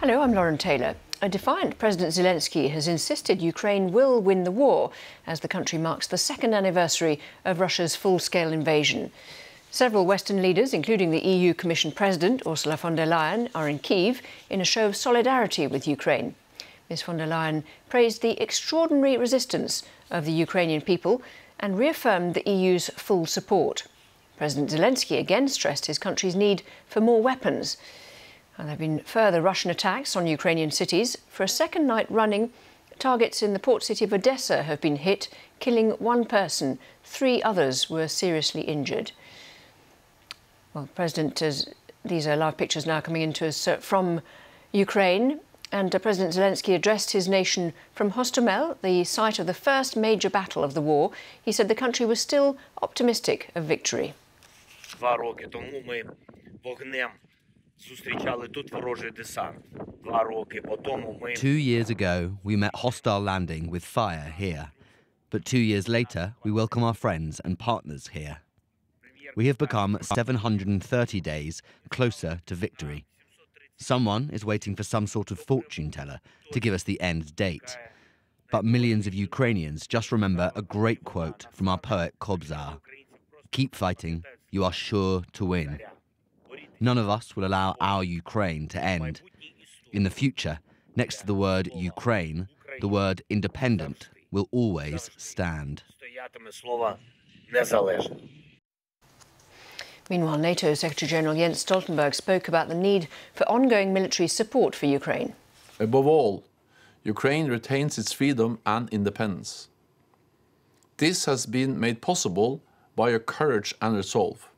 Hello, I'm Lauren Taylor. A defiant President Zelensky has insisted Ukraine will win the war as the country marks the second anniversary of Russia's full scale invasion. Several Western leaders, including the EU Commission President Ursula von der Leyen, are in Kyiv in a show of solidarity with Ukraine. Ms von der Leyen praised the extraordinary resistance of the Ukrainian people and reaffirmed the EU's full support. President Zelensky again stressed his country's need for more weapons. And there have been further Russian attacks on Ukrainian cities. For a second night running, targets in the port city of Odessa have been hit, killing one person. Three others were seriously injured. Well, President, these are live pictures now coming into us uh, from Ukraine. And uh, President Zelensky addressed his nation from Hostomel, the site of the first major battle of the war. He said the country was still optimistic of victory. зустрічали тут ворожий десант. Два роки по тому ми Two years ago, we met hostile landing with fire here. But two years later, we welcome our friends and partners here. We have become 730 days closer to victory. Someone is waiting for some sort of fortune teller to give us the end date. But millions of Ukrainians just remember a great quote from our poet Kobzar Keep fighting, you are sure to win. None of us will allow our Ukraine to end. In the future, next to the word Ukraine, the word independent will always stand. Meanwhile, NATO Secretary General Jens Stoltenberg spoke about the need for ongoing military support for Ukraine. Above all, Ukraine retains its freedom and independence. This has been made possible by your courage and resolve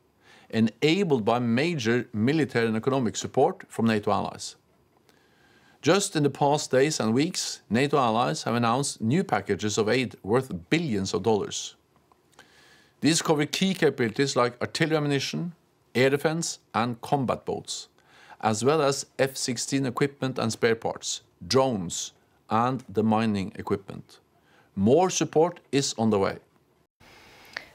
enabled by major military and economic support from NATO allies. Just in the past days and weeks, NATO allies have announced new packages of aid worth billions of dollars. These cover key capabilities like artillery ammunition, air defense, and combat boats, as well as F 16 equipment and spare parts, drones, and the mining equipment. More support is on the way.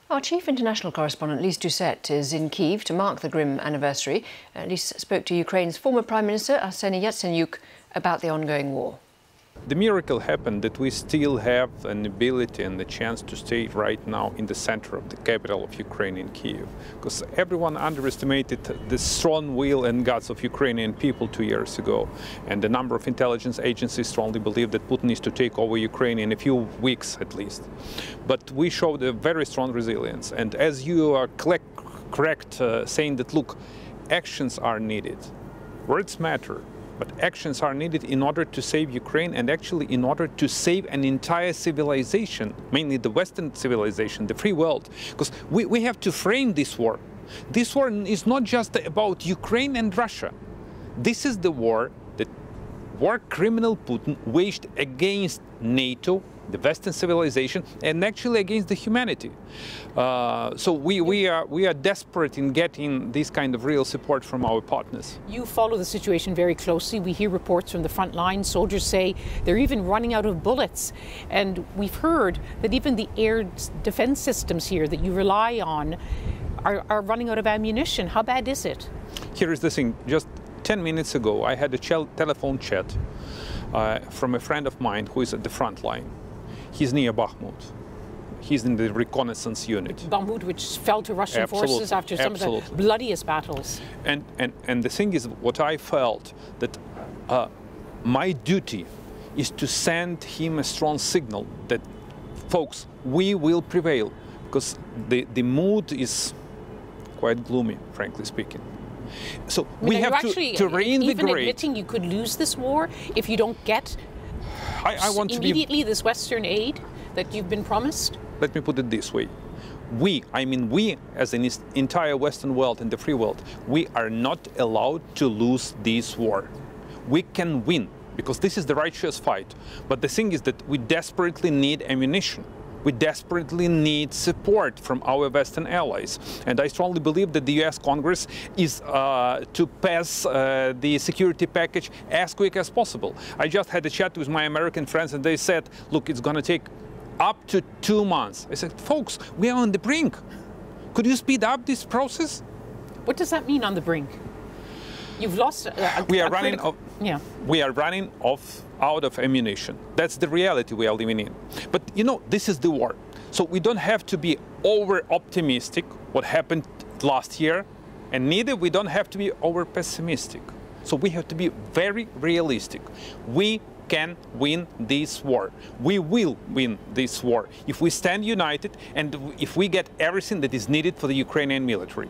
Our chief international correspondent, Lyse Doucet, is in Kyiv to mark the grim anniversary. Uh, Lyse spoke to Ukraine's former Prime Minister, Arseny Yatsenyuk, about the ongoing war. The miracle happened that we still have an ability and the chance to stay right now in the center of the capital of Ukraine in Kyiv. Because everyone underestimated the strong will and guts of Ukrainian people two years ago. And a number of intelligence agencies strongly believe that Putin is to take over Ukraine in a few weeks at least. But we showed a very strong resilience. And as you are correct uh, saying that, look, actions are needed, words matter. But actions are needed in order to save Ukraine and actually in order to save an entire civilization, mainly the Western civilization, the free world. Because we, we have to frame this war. This war is not just about Ukraine and Russia. This is the war that war criminal Putin waged against NATO the Western civilization, and actually against the humanity. Uh, so we, we, are, we are desperate in getting this kind of real support from our partners. You follow the situation very closely. We hear reports from the front line. Soldiers say they're even running out of bullets. And we've heard that even the air defense systems here that you rely on are, are running out of ammunition. How bad is it? Here is the thing. Just 10 minutes ago, I had a telephone chat uh, from a friend of mine who is at the front line. He's near Bakhmut. He's in the reconnaissance unit. Bakhmut, which fell to Russian Absolutely. forces after some Absolutely. of the bloodiest battles. And, and, and the thing is, what I felt that uh, my duty is to send him a strong signal that, folks, we will prevail. Because the, the mood is quite gloomy, frankly speaking. So I mean, we have to, actually to reinvigorate. even admitting you could lose this war if you don't get I, I want to be immediately this Western aid that you've been promised? let me put it this way. We, I mean we as an entire Western world and the free world, we are not allowed to lose this war. We can win because this is the righteous fight. But the thing is that we desperately need ammunition. We desperately need support from our Western allies. And I strongly believe that the US Congress is uh, to pass uh, the security package as quick as possible. I just had a chat with my American friends and they said, look, it's going to take up to two months. I said, folks, we are on the brink. Could you speed up this process? What does that mean on the brink? You've lost. A, a, We are running. critical- Yeah. we are running off out of ammunition. That's the reality we are living in. But you know, this is the war. So we don't have to be over optimistic what happened last year, and neither we don't have to be over pessimistic. So we have to be very realistic. We can win this war. We will win this war if we stand united and if we get everything that is needed for the Ukrainian military.